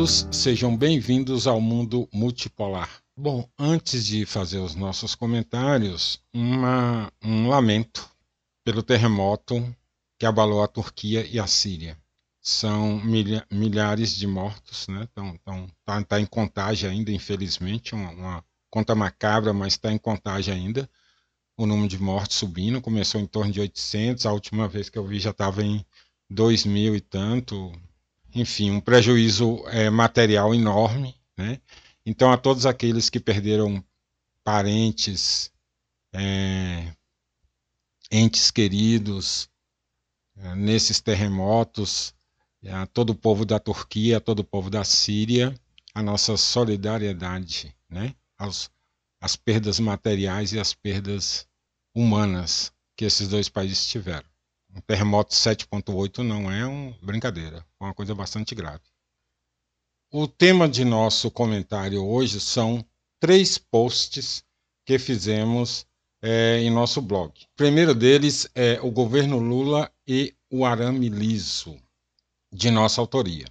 todos, sejam bem-vindos ao mundo multipolar. Bom, antes de fazer os nossos comentários, uma, um lamento pelo terremoto que abalou a Turquia e a Síria. São milha, milhares de mortos, né? Então, tá, tá, em contagem ainda, infelizmente, uma, uma conta macabra, mas está em contagem ainda. O número de mortes subindo, começou em torno de 800, a última vez que eu vi já estava em 2 mil e tanto, enfim, um prejuízo é, material enorme, né? Então, a todos aqueles que perderam parentes, é, entes queridos é, nesses terremotos, a todo o povo da Turquia, a todo o povo da Síria, a nossa solidariedade, né? As, as perdas materiais e as perdas humanas que esses dois países tiveram. Um terremoto 7.8 não é uma brincadeira, é uma coisa bastante grave. O tema de nosso comentário hoje são três posts que fizemos é, em nosso blog. O primeiro deles é o governo Lula e o arame liso, de nossa autoria.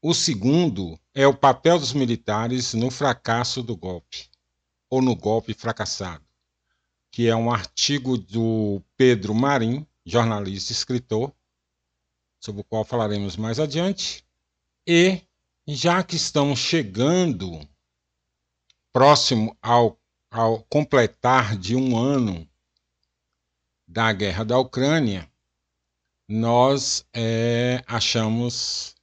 O segundo é o papel dos militares no fracasso do golpe, ou no golpe fracassado, que é um artigo do Pedro Marim, jornalista e escritor, sobre o qual falaremos mais adiante. E, já que estamos chegando próximo ao, ao completar de um ano da guerra da Ucrânia, nós é, achamos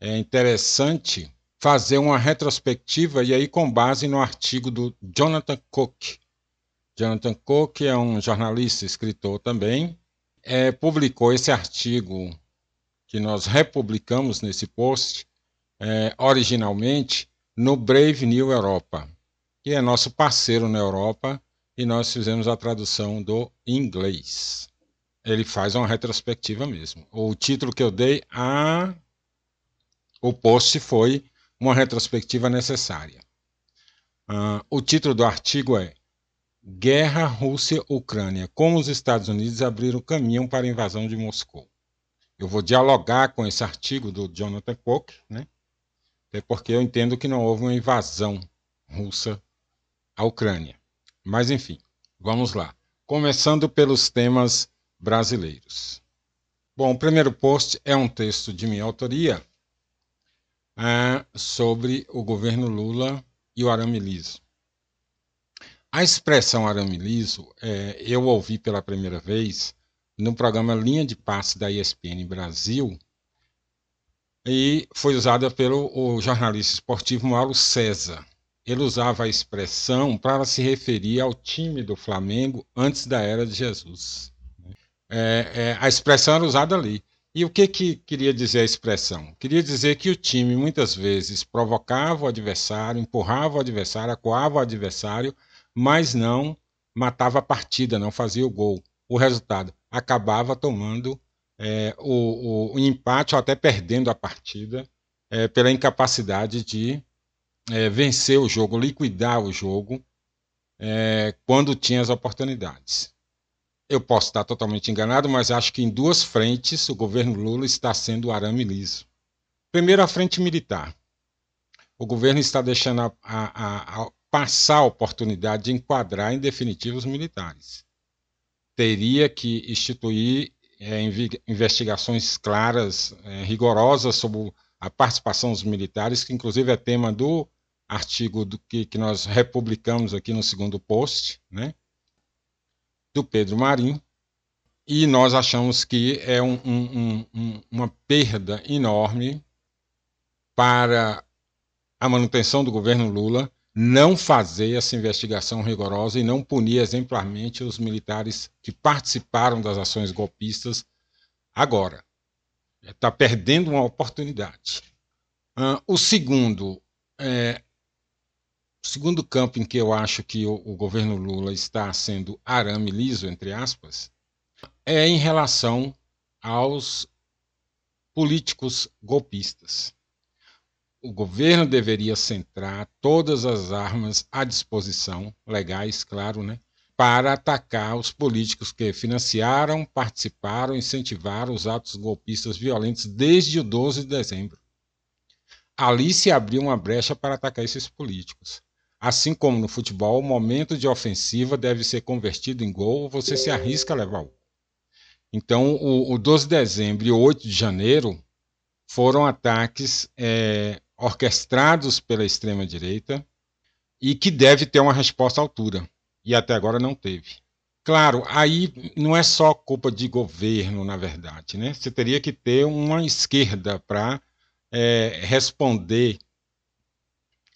é, interessante fazer uma retrospectiva e aí com base no artigo do Jonathan Cook. Jonathan Cook é um jornalista, escritor também, é, publicou esse artigo que nós republicamos nesse post é, originalmente no Brave New Europa, que é nosso parceiro na Europa e nós fizemos a tradução do inglês. Ele faz uma retrospectiva mesmo. O título que eu dei a o post foi uma retrospectiva necessária. Uh, o título do artigo é Guerra Rússia-Ucrânia. Como os Estados Unidos abriram caminho para a invasão de Moscou. Eu vou dialogar com esse artigo do Jonathan Cook, né? Até porque eu entendo que não houve uma invasão russa à Ucrânia. Mas enfim, vamos lá. Começando pelos temas brasileiros. Bom, o primeiro post é um texto de minha autoria é, sobre o governo Lula e o arame liso. A expressão arame liso é, eu ouvi pela primeira vez no programa Linha de Passe da ESPN Brasil e foi usada pelo jornalista esportivo Mauro César. Ele usava a expressão para se referir ao time do Flamengo antes da era de Jesus. É, é, a expressão era usada ali. E o que, que queria dizer a expressão? Queria dizer que o time muitas vezes provocava o adversário, empurrava o adversário, acuava o adversário mas não matava a partida, não fazia o gol. O resultado acabava tomando é, o, o, empate ou até perdendo a partida é, pela incapacidade de é, vencer o jogo, liquidar o jogo é, quando tinha as oportunidades. Eu posso estar totalmente enganado, mas acho que em duas frentes o governo Lula está sendo arame liso. Primeiro, a frente militar. O governo está deixando a, a, a, passar a oportunidade de enquadrar em definitivo os militares. Teria que instituir é, investigações claras, é, rigorosas sobre a participação dos militares, que inclusive é tema do artigo do que, que nós republicamos aqui no segundo post, né, do Pedro Marim, e nós achamos que é um, um, um, uma perda enorme para a manutenção do governo Lula não fazer essa investigação rigorosa e não punir exemplarmente os militares que participaram das ações golpistas agora. Está perdendo uma oportunidade. Uh, o segundo, é, o segundo campo em que eu acho que o, o governo Lula está sendo arame liso, entre aspas, é em relação aos políticos golpistas o governo deveria centrar todas as armas à disposição, legais, claro, né, para atacar os políticos que financiaram, participaram, incentivaram os atos golpistas violentos desde o 12 de dezembro. ali se abriu uma brecha para atacar esses políticos. Assim como no futebol, o momento de ofensiva deve ser convertido em gol, você se arrisca a levar o. Então, o, o 12 de dezembro e 8 de janeiro foram ataques é, orquestrados pela extrema-direita e que deve ter uma resposta à altura. E até agora não teve. Claro, aí não é só culpa de governo, na verdade. Né? Você teria que ter uma esquerda para é, responder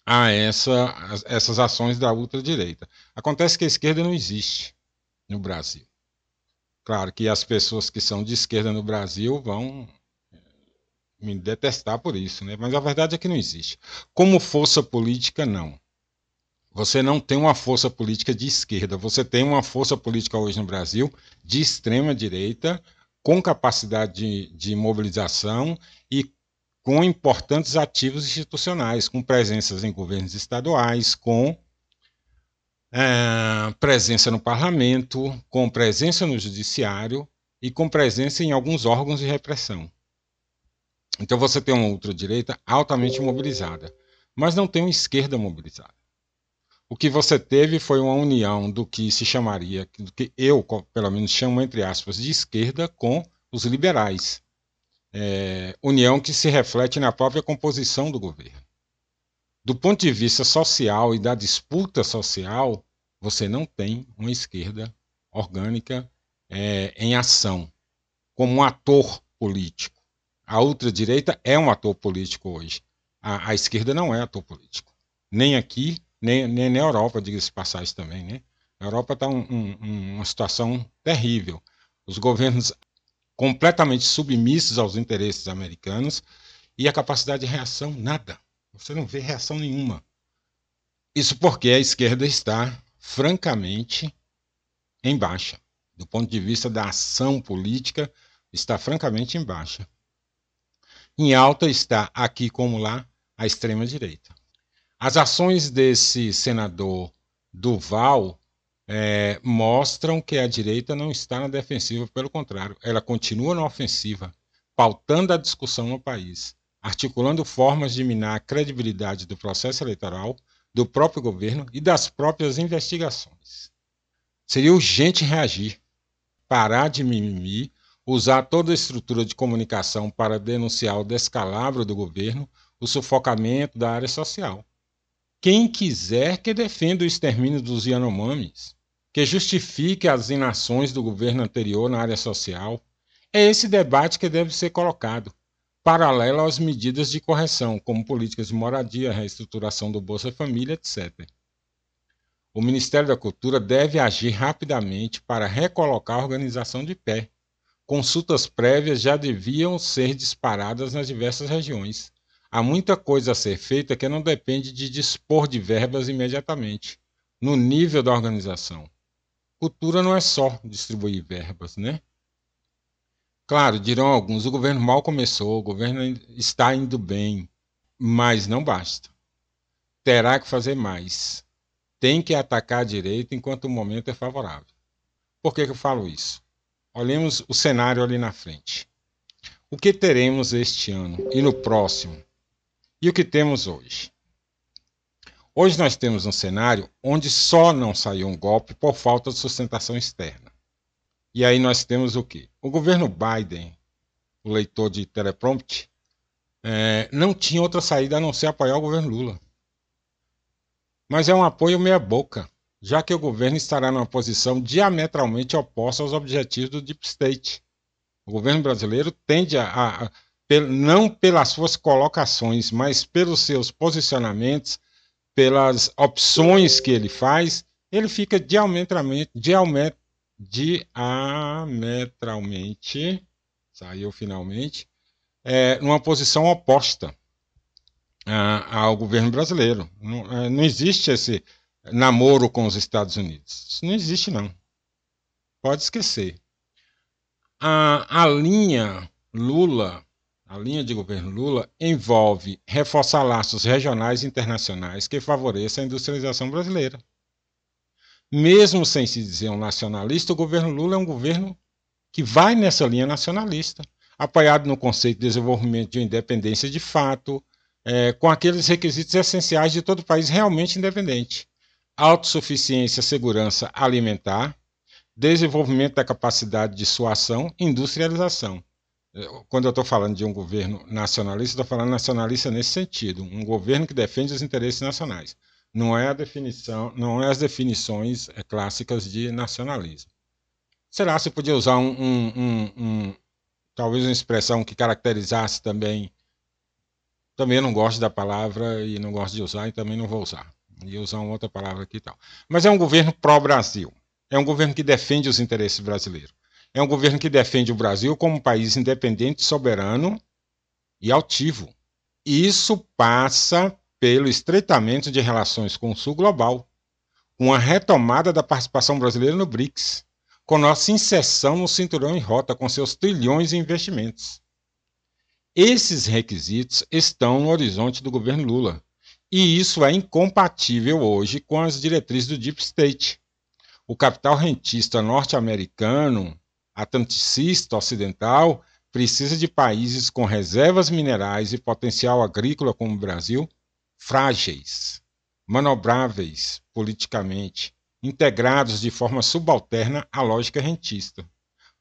a essa, essas ações da ultradireita. Acontece que a esquerda não existe no Brasil. Claro que as pessoas que são de esquerda no Brasil vão me detestar por isso, né? mas a verdade é que não existe. Como força política, não. Você não tem uma força política de esquerda, você tem uma força política hoje no Brasil de extrema direita, com capacidade de, de mobilização e com importantes ativos institucionais, com presenças em governos estaduais, com é, presença no parlamento, com presença no judiciário e com presença em alguns órgãos de repressão. Então você tem uma ultradireita altamente mobilizada, mas não tem uma esquerda mobilizada. O que você teve foi uma união do que se chamaria, do que eu, pelo menos, chamo, entre aspas, de esquerda com os liberais é, união que se reflete na própria composição do governo. Do ponto de vista social e da disputa social, você não tem uma esquerda orgânica é, em ação, como um ator político. A ultradireita é um ator político hoje. A, a esquerda não é ator político. Nem aqui, nem, nem na Europa, diga-se passagem também. Né? A Europa está um, um, uma situação terrível. Os governos completamente submissos aos interesses americanos e a capacidade de reação, nada. Você não vê reação nenhuma. Isso porque a esquerda está, francamente, em baixa. Do ponto de vista da ação política, está francamente em baixa. Em alta está, aqui como lá, a extrema-direita. As ações desse senador Duval é, mostram que a direita não está na defensiva, pelo contrário, ela continua na ofensiva, pautando a discussão no país, articulando formas de minar a credibilidade do processo eleitoral, do próprio governo e das próprias investigações. Seria urgente reagir, parar de mimimi, usar toda a estrutura de comunicação para denunciar o descalabro do governo, o sufocamento da área social quem quiser que defenda o extermínio dos Yanomamis, que justifique as inações do governo anterior na área social, é esse debate que deve ser colocado, paralelo às medidas de correção, como políticas de moradia, reestruturação do Bolsa Família, etc. O Ministério da Cultura deve agir rapidamente para recolocar a organização de pé. Consultas prévias já deviam ser disparadas nas diversas regiões. Há muita coisa a ser feita que não depende de dispor de verbas imediatamente, no nível da organização. Cultura não é só distribuir verbas, né? Claro, dirão alguns, o governo mal começou, o governo está indo bem, mas não basta. Terá que fazer mais. Tem que atacar a direita enquanto o momento é favorável. Por que, que eu falo isso? Olhemos o cenário ali na frente. O que teremos este ano e no próximo? E o que temos hoje? Hoje nós temos um cenário onde só não saiu um golpe por falta de sustentação externa. E aí nós temos o quê? O governo Biden, o leitor de teleprompt, é, não tinha outra saída a não ser apoiar o governo Lula. Mas é um apoio meia-boca, já que o governo estará numa posição diametralmente oposta aos objetivos do Deep State. O governo brasileiro tende a, a não pelas suas colocações, mas pelos seus posicionamentos, pelas opções que ele faz, ele fica diametralmente, diamet, diametralmente, saiu finalmente, é, numa posição oposta a, ao governo brasileiro. Não, é, não existe esse namoro com os Estados Unidos. Isso não existe, não. Pode esquecer. A, a linha Lula a linha de governo Lula envolve reforçar laços regionais e internacionais que favoreçam a industrialização brasileira. Mesmo sem se dizer um nacionalista, o governo Lula é um governo que vai nessa linha nacionalista, apoiado no conceito de desenvolvimento de independência de fato, é, com aqueles requisitos essenciais de todo país realmente independente: autossuficiência, segurança alimentar, desenvolvimento da capacidade de sua ação, industrialização. É, quando eu estou falando de um governo nacionalista, estou falando nacionalista nesse sentido, um governo que defende os interesses nacionais. Não é a definição, não é as definições é, clássicas de nacionalismo. Será se podia usar um, um, um, um, talvez uma expressão que caracterizasse também também não gosto da palavra e não gosto de usar e também não vou usar. E usar uma outra palavra aqui e tal. Mas é um governo pró-Brasil. É um governo que defende os interesses brasileiros. É um governo que defende o Brasil como um país independente, soberano e altivo. Isso passa pelo estreitamento de relações com o Sul global, com a retomada da participação brasileira no BRICS, com nossa inserção no cinturão em rota com seus trilhões em investimentos. Esses requisitos estão no horizonte do governo Lula. E isso é incompatível hoje com as diretrizes do Deep State. O capital rentista norte-americano, atlanticista ocidental, precisa de países com reservas minerais e potencial agrícola como o Brasil, frágeis, manobráveis politicamente, integrados de forma subalterna à lógica rentista.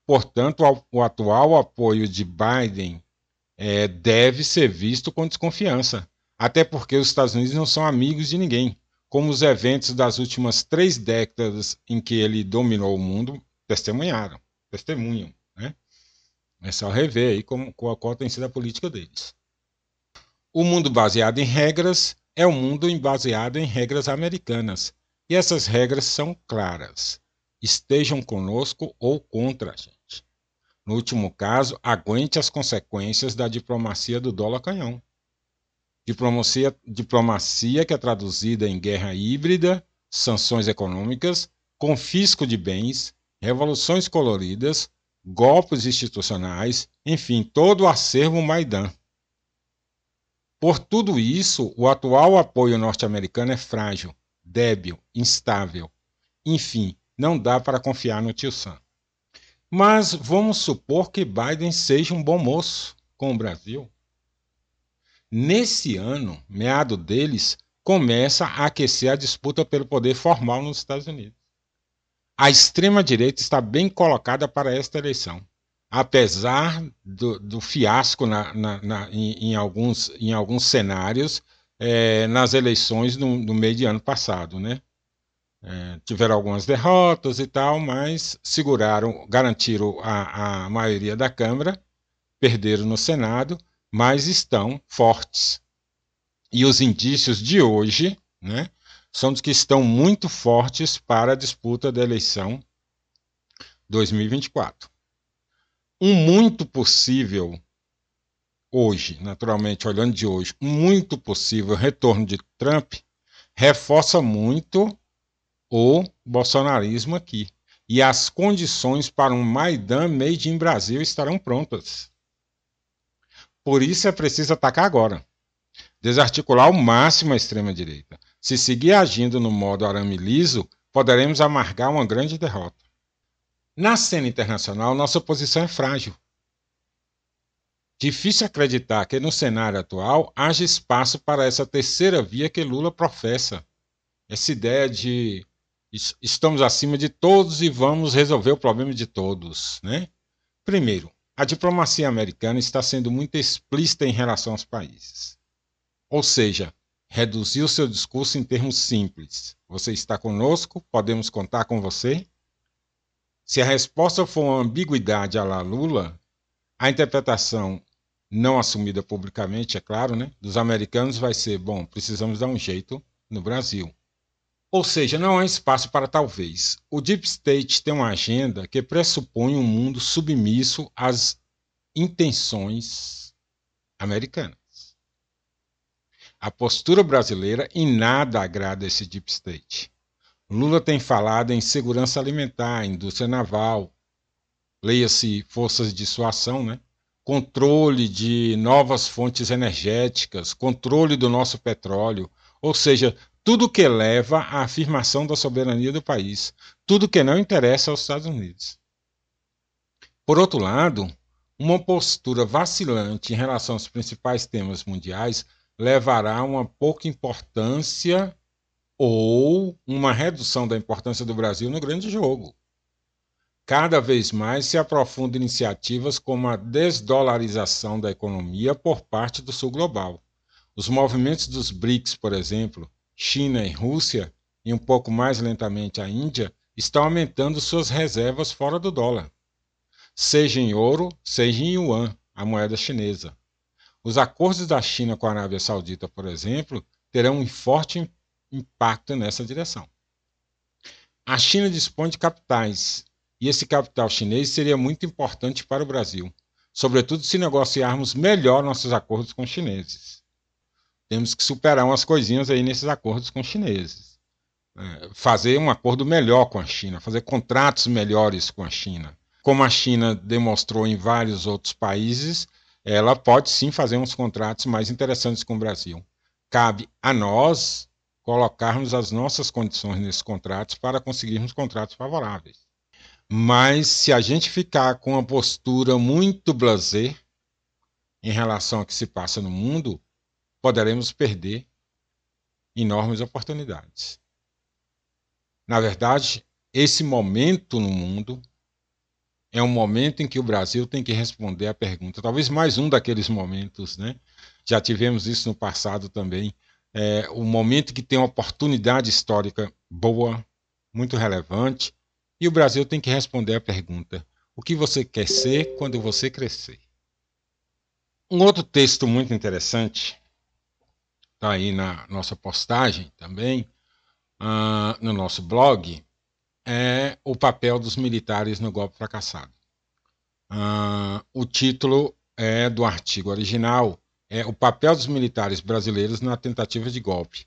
Portanto, o atual apoio de Biden é, deve ser visto com desconfiança, até porque os Estados Unidos não são amigos de ninguém, como os eventos das últimas três décadas em que ele dominou o mundo testemunharam, testemunham. Né? É só rever aí como, qual, tem sido a política deles. O mundo baseado em regras é o um mundo baseado em regras americanas. E essas regras são claras. Estejam conosco ou contra a gente. No último caso, aguente as consequências da diplomacia do dólar canhão. Diplomacia, diplomacia que é traduzida em guerra híbrida, sanções econômicas, confisco de bens, revoluções coloridas, golpes institucionais, enfim, todo o acervo Maidan. Por tudo isso, o atual apoio norte-americano é frágil, débil, instável. Enfim, não dá para confiar no tio Sam. Mas vamos supor que Biden seja um bom moço com o Brasil. Nesse ano, meado deles, começa a aquecer a disputa pelo poder formal nos Estados Unidos. A extrema-direita está bem colocada para esta eleição, apesar do, do fiasco na, na, na, em, em, alguns, em alguns cenários é, nas eleições no, no meio de ano passado. Né? É, tiveram algumas derrotas e tal, mas seguraram, garantiram a, a maioria da Câmara, perderam no Senado, mas estão fortes. E os indícios de hoje né, são dos que estão muito fortes para a disputa da eleição 2024. Um muito possível hoje, naturalmente, olhando de hoje, um muito possível retorno de Trump reforça muito o bolsonarismo aqui. E as condições para um Maidan Made in Brasil estarão prontas. Por isso é preciso atacar agora. Desarticular ao máximo a extrema-direita. Se seguir agindo no modo arame liso, poderemos amargar uma grande derrota. Na cena internacional, nossa posição é frágil. Difícil acreditar que no cenário atual haja espaço para essa terceira via que Lula professa. Essa ideia de estamos acima de todos e vamos resolver o problema de todos. Né? Primeiro, a diplomacia americana está sendo muito explícita em relação aos países. Ou seja, reduziu seu discurso em termos simples. Você está conosco? Podemos contar com você? Se a resposta for uma ambiguidade à la Lula, a interpretação não assumida publicamente, é claro, né, dos americanos vai ser: bom, precisamos dar um jeito no Brasil. Ou seja, não há espaço para talvez. O Deep State tem uma agenda que pressupõe um mundo submisso às intenções americanas. A postura brasileira em nada agrada esse Deep State. Lula tem falado em segurança alimentar, indústria naval, leia-se forças de dissuasão, né? controle de novas fontes energéticas, controle do nosso petróleo, ou seja, tudo que leva à afirmação da soberania do país, tudo que não interessa aos Estados Unidos. Por outro lado, uma postura vacilante em relação aos principais temas mundiais levará a uma pouca importância ou uma redução da importância do Brasil no grande jogo. Cada vez mais se aprofundam iniciativas como a desdolarização da economia por parte do sul global. Os movimentos dos BRICS, por exemplo, China e Rússia, e um pouco mais lentamente a Índia, estão aumentando suas reservas fora do dólar, seja em ouro, seja em yuan, a moeda chinesa. Os acordos da China com a Arábia Saudita, por exemplo, terão um forte impacto nessa direção. A China dispõe de capitais e esse capital chinês seria muito importante para o Brasil, sobretudo se negociarmos melhor nossos acordos com os chineses. Temos que superar umas coisinhas aí nesses acordos com os chineses. É, fazer um acordo melhor com a China, fazer contratos melhores com a China. Como a China demonstrou em vários outros países, ela pode sim fazer uns contratos mais interessantes com o Brasil. Cabe a nós colocarmos as nossas condições nesses contratos para conseguirmos contratos favoráveis. Mas se a gente ficar com uma postura muito blasé em relação ao que se passa no mundo, poderemos perder enormes oportunidades. Na verdade, esse momento no mundo é um momento em que o Brasil tem que responder à pergunta, talvez mais um daqueles momentos, né? Já tivemos isso no passado também. É o momento que tem uma oportunidade histórica boa, muito relevante, e o Brasil tem que responder a pergunta: o que você quer ser quando você crescer? Um outro texto muito interessante está aí na nossa postagem também, uh, no nosso blog, é o papel dos militares no golpe fracassado. Uh, o título é do artigo original é o papel dos militares brasileiros na tentativa de golpe.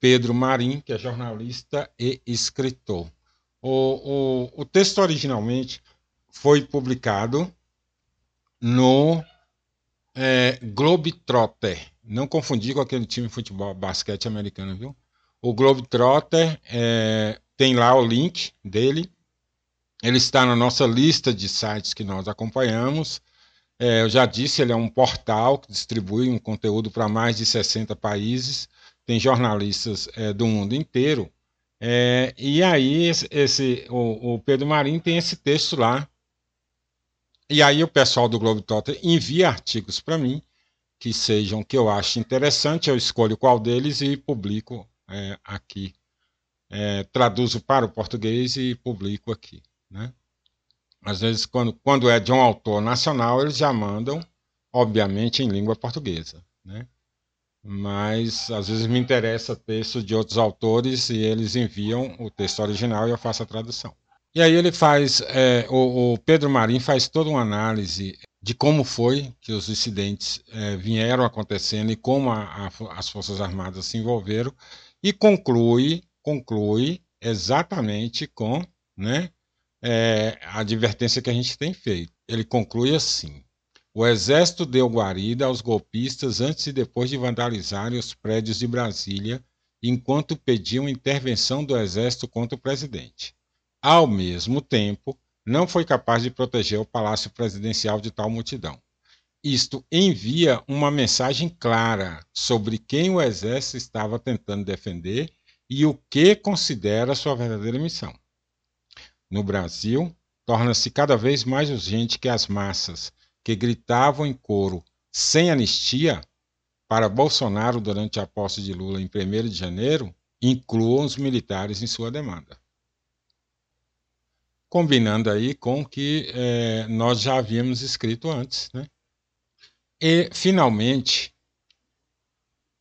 Pedro Marim, que é jornalista e escritor. O, o, o texto originalmente foi publicado no é, Globetrotter. Não confundir com aquele time de futebol, basquete americano, viu? O Globetrotter é, tem lá o link dele. Ele está na nossa lista de sites que nós acompanhamos. É, eu já disse, ele é um portal que distribui um conteúdo para mais de 60 países. Tem jornalistas é, do mundo inteiro é, e aí esse, o, o, Pedro Marinho tem esse texto lá. E aí o pessoal do Globetrotter envia artigos para mim que sejam que eu acho interessante, eu escolho qual deles e publico é, aqui. É, traduzo para o português e publico aqui. Né? Às vezes, quando, quando é de um autor nacional, eles já mandam, obviamente, em língua portuguesa. Né? mas às vezes me interessa texto de outros autores e eles enviam o texto original e eu faço a tradução. E aí ele faz, é, o, o, Pedro Marim faz toda uma análise de como foi que os incidentes é, vieram acontecendo e como a, a, as Forças Armadas se envolveram e conclui, conclui exatamente com né, é, a advertência que a gente tem feito. Ele conclui assim: o exército deu guarida aos golpistas antes e depois de vandalizarem os prédios de Brasília, enquanto pediam intervenção do exército contra o presidente. Ao mesmo tempo, não foi capaz de proteger o palácio presidencial de tal multidão. Isto envia uma mensagem clara sobre quem o exército estava tentando defender e o que considera sua verdadeira missão. No Brasil, torna-se cada vez mais urgente que as massas, que gritavam em coro sem anistia para Bolsonaro durante a posse de Lula em 1 de janeiro incluam os militares em sua demanda. Combinando aí com o que é, nós já havíamos escrito antes. Né? E, finalmente,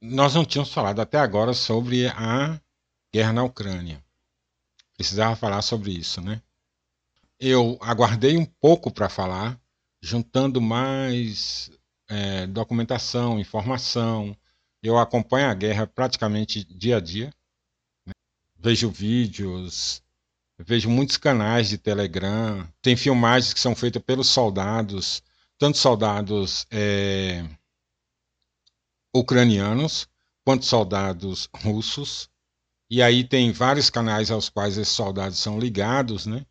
nós não tínhamos falado até agora sobre a guerra na Ucrânia. Precisava falar sobre isso, né? Eu aguardei um pouco para falar, juntando mais é, documentação, informação. Eu acompanho a guerra praticamente dia a dia. Né? Vejo vídeos, vejo muitos canais de Telegram. Tem filmagens que são feitas pelos soldados, tanto soldados é, ucranianos quanto soldados russos. E aí tem vários canais aos quais esses soldados são ligados, né?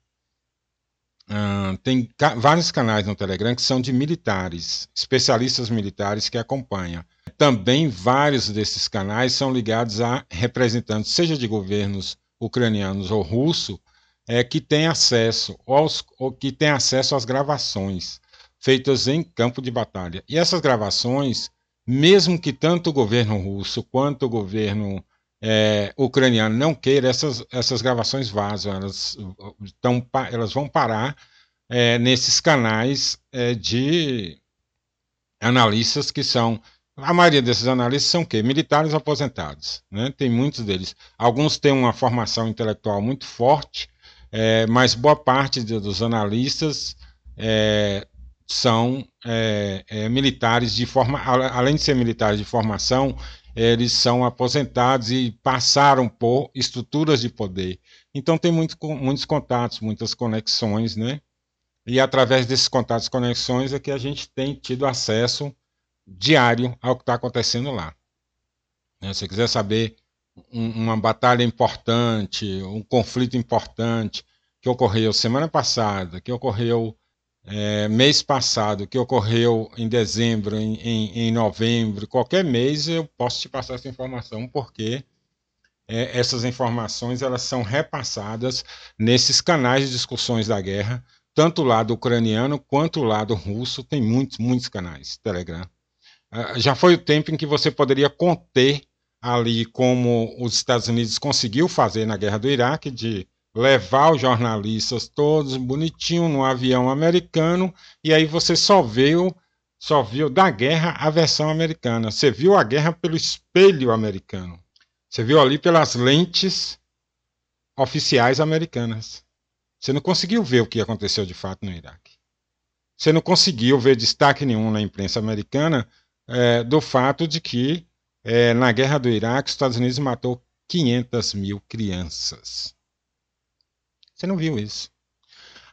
Uh, tem ca vários canais no Telegram que são de militares, especialistas militares que acompanham. Também vários desses canais são ligados a representantes, seja de governos ucranianos ou russos, é, que têm acesso aos, que têm acesso às gravações feitas em campo de batalha. E essas gravações, mesmo que tanto o governo russo quanto o governo é, ucraniano não queira, essas, essas gravações vazam, elas, tão, elas vão parar é, nesses canais é, de analistas que são. A maioria desses analistas são? Militares aposentados. Né? Tem muitos deles. Alguns têm uma formação intelectual muito forte, é, mas boa parte de, dos analistas é, são é, é, militares de forma, além de ser militares de formação, eles são aposentados e passaram por estruturas de poder. Então tem muito, muitos contatos, muitas conexões, né? E através desses contatos e conexões é que a gente tem tido acesso diário ao que está acontecendo lá. Se você quiser saber uma batalha importante, um conflito importante que ocorreu semana passada, que ocorreu é, mês passado, que ocorreu em dezembro, em, em, em, novembro, qualquer mês eu posso te passar essa informação, porque é, essas informações elas são repassadas nesses canais de discussões da guerra, tanto o lado ucraniano quanto o lado russo, tem muitos, muitos canais, Telegram. Uh, já foi o tempo em que você poderia conter ali como os Estados Unidos conseguiu fazer na guerra do Iraque, de levar os jornalistas todos bonitinho no avião americano e aí você só viu só viu da guerra a versão americana. Você viu a guerra pelo espelho americano. Você viu ali pelas lentes oficiais americanas. Você não conseguiu ver o que aconteceu de fato no Iraque. Você não conseguiu ver destaque nenhum na imprensa americana é, do fato de que é, na guerra do Iraque os Estados Unidos matou 500 mil crianças. Você não viu isso.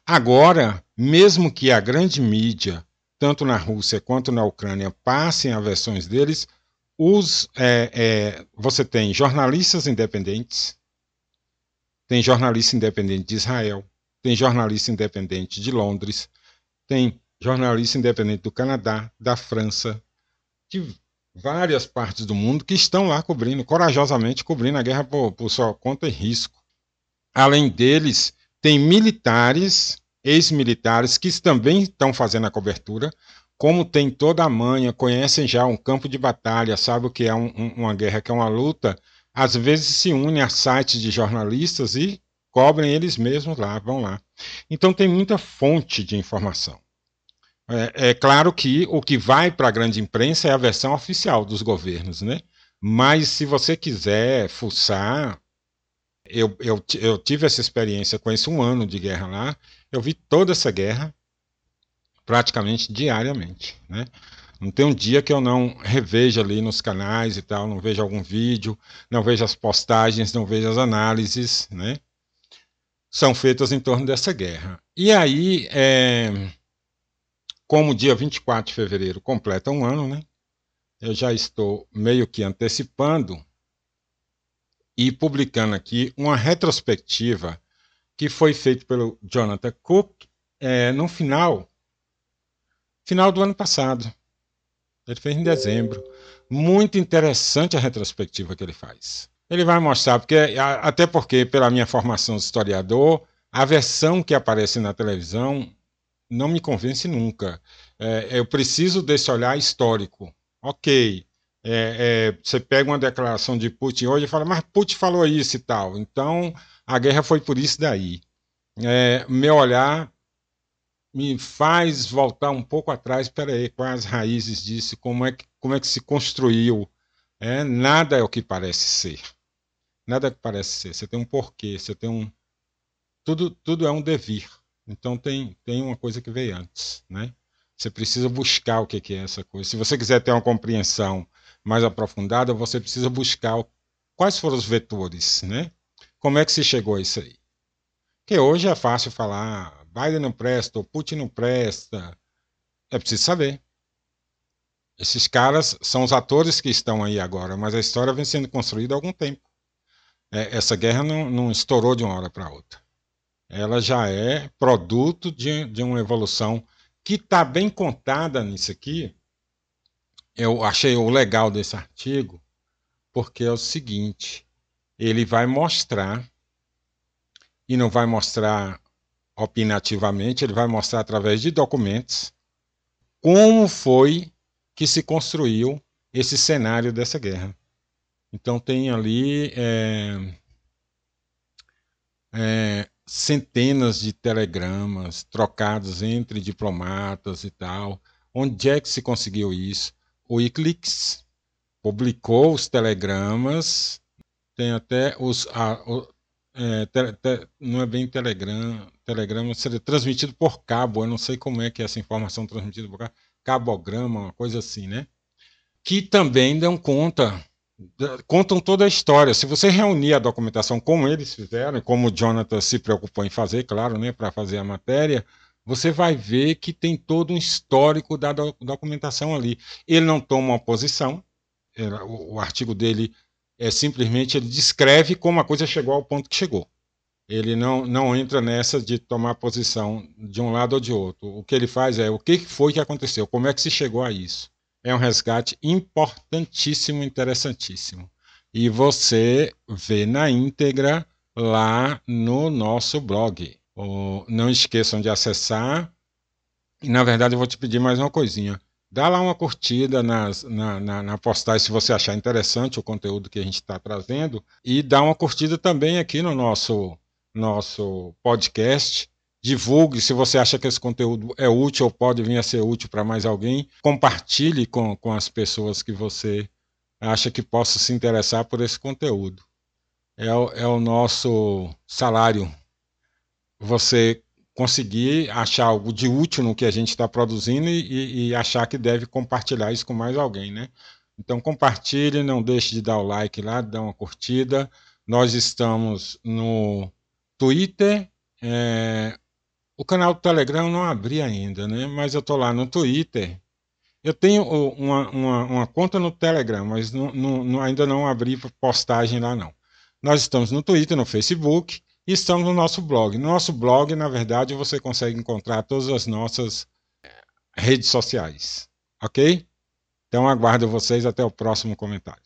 Agora, mesmo que a grande mídia, tanto na Rússia quanto na Ucrânia, passem as versões deles, os, é, é, você tem jornalistas independentes, tem jornalista independente de Israel, tem jornalista independente de Londres, tem jornalista independente do Canadá, da França, de várias partes do mundo que estão lá cobrindo, corajosamente cobrindo a guerra por, por sua conta e risco. Além deles, tem militares, ex-militares, que também estão fazendo a cobertura, como tem toda a manha, conhecem já um campo de batalha, sabe o que é um, um, uma guerra, que é uma luta, às vezes se unem a sites de jornalistas e cobrem eles mesmos lá, vão lá. Então tem muita fonte de informação. É, é claro que o que vai para a grande imprensa é a versão oficial dos governos, né? Mas se você quiser fuçar, eu, eu, eu tive essa experiência, conheço um ano de guerra lá, eu vi toda essa guerra praticamente diariamente, né? Não tem um dia que eu não reveja ali nos canais e tal, não vejo algum vídeo, não vejo as postagens, não vejo as análises, né? São feitas em torno dessa guerra. E aí, é, como dia 24 de fevereiro completa um ano, né? Eu já estou meio que antecipando e publicando aqui uma retrospectiva que foi feita pelo Jonathan Cook é, no final, final do ano passado. Ele fez em dezembro. Muito interessante a retrospectiva que ele faz. Ele vai mostrar, porque até porque, pela minha formação de historiador, a versão que aparece na televisão não me convence nunca. É, eu preciso desse olhar histórico. Ok, é, é, você pega uma declaração de Putin hoje e fala, mas Putin falou isso e tal. Então a guerra foi por isso daí. É, meu olhar me faz voltar um pouco atrás, peraí, quais as raízes disso, como é que, como é que se construiu. É, nada é o que parece ser. Nada é o que parece ser. Você tem um porquê, você tem um. Tudo, tudo é um devir. Então tem, tem uma coisa que veio antes. Né? Você precisa buscar o que é essa coisa. Se você quiser ter uma compreensão mais aprofundada, você precisa buscar quais foram os vetores, né? Como é que se chegou a isso aí? Que hoje é fácil falar, Biden não presta, ou Putin não presta. É preciso saber. Esses caras são os atores que estão aí agora, mas a história vem sendo construída há algum tempo. É, essa guerra não, não estourou de uma hora para outra. Ela já é produto de, de uma evolução que está bem contada nisso aqui. Eu achei o legal desse artigo, porque é o seguinte: ele vai mostrar, e não vai mostrar opinativamente, ele vai mostrar através de documentos como foi que se construiu esse cenário dessa guerra. Então tem ali é, é, centenas de telegramas trocados entre diplomatas e tal. Onde é que se conseguiu isso? O Wikileaks publicou os telegramas, tem até os. A, o, é, te, te, não é bem telegram, telegrama, seria transmitido por cabo, eu não sei como é que é essa informação transmitida por cabo, cabograma, uma coisa assim, né? Que também dão conta contam toda a história. Se você reunir a documentação como eles fizeram, como o Jonathan se preocupou em fazer, claro, né, para fazer a matéria, você vai ver que tem todo um histórico da do documentação ali. Ele não toma uma posição, o, o artigo dele é simplesmente ele descreve como a coisa chegou ao ponto que chegou. Ele não, não entra nessa de tomar posição de um lado ou de outro. O que ele faz é o que foi que aconteceu, como é que se chegou a isso é um resgate importantíssimo, interessantíssimo. E você vê na íntegra lá no nosso blog. não esqueçam de acessar. E na verdade eu vou te pedir mais uma coisinha. Dá lá uma curtida nas, na, na, na postagem se você achar interessante o conteúdo que a gente está trazendo. E dá uma curtida também aqui no nosso, nosso podcast divulgue se você acha que esse conteúdo é útil ou pode vir a ser útil para mais alguém. Compartilhe com, com as pessoas que você acha que possa se interessar por esse conteúdo. É o, é o nosso salário. Você conseguir achar algo de útil no que a gente está produzindo e, e, achar que deve compartilhar isso com mais alguém, né? Então compartilhe, não deixe de dar o like lá, dar uma curtida. Nós estamos no Twitter, é, o canal do Telegram eu não abri ainda, né? Mas eu estou lá no Twitter. Eu tenho uma, uma, uma conta no Telegram, mas não, não, ainda não abri postagem lá não. Nós estamos no Twitter, no Facebook e estamos no nosso blog. No nosso blog, na verdade, você consegue encontrar todas as nossas redes sociais. Ok? Então aguardo vocês até o próximo comentário.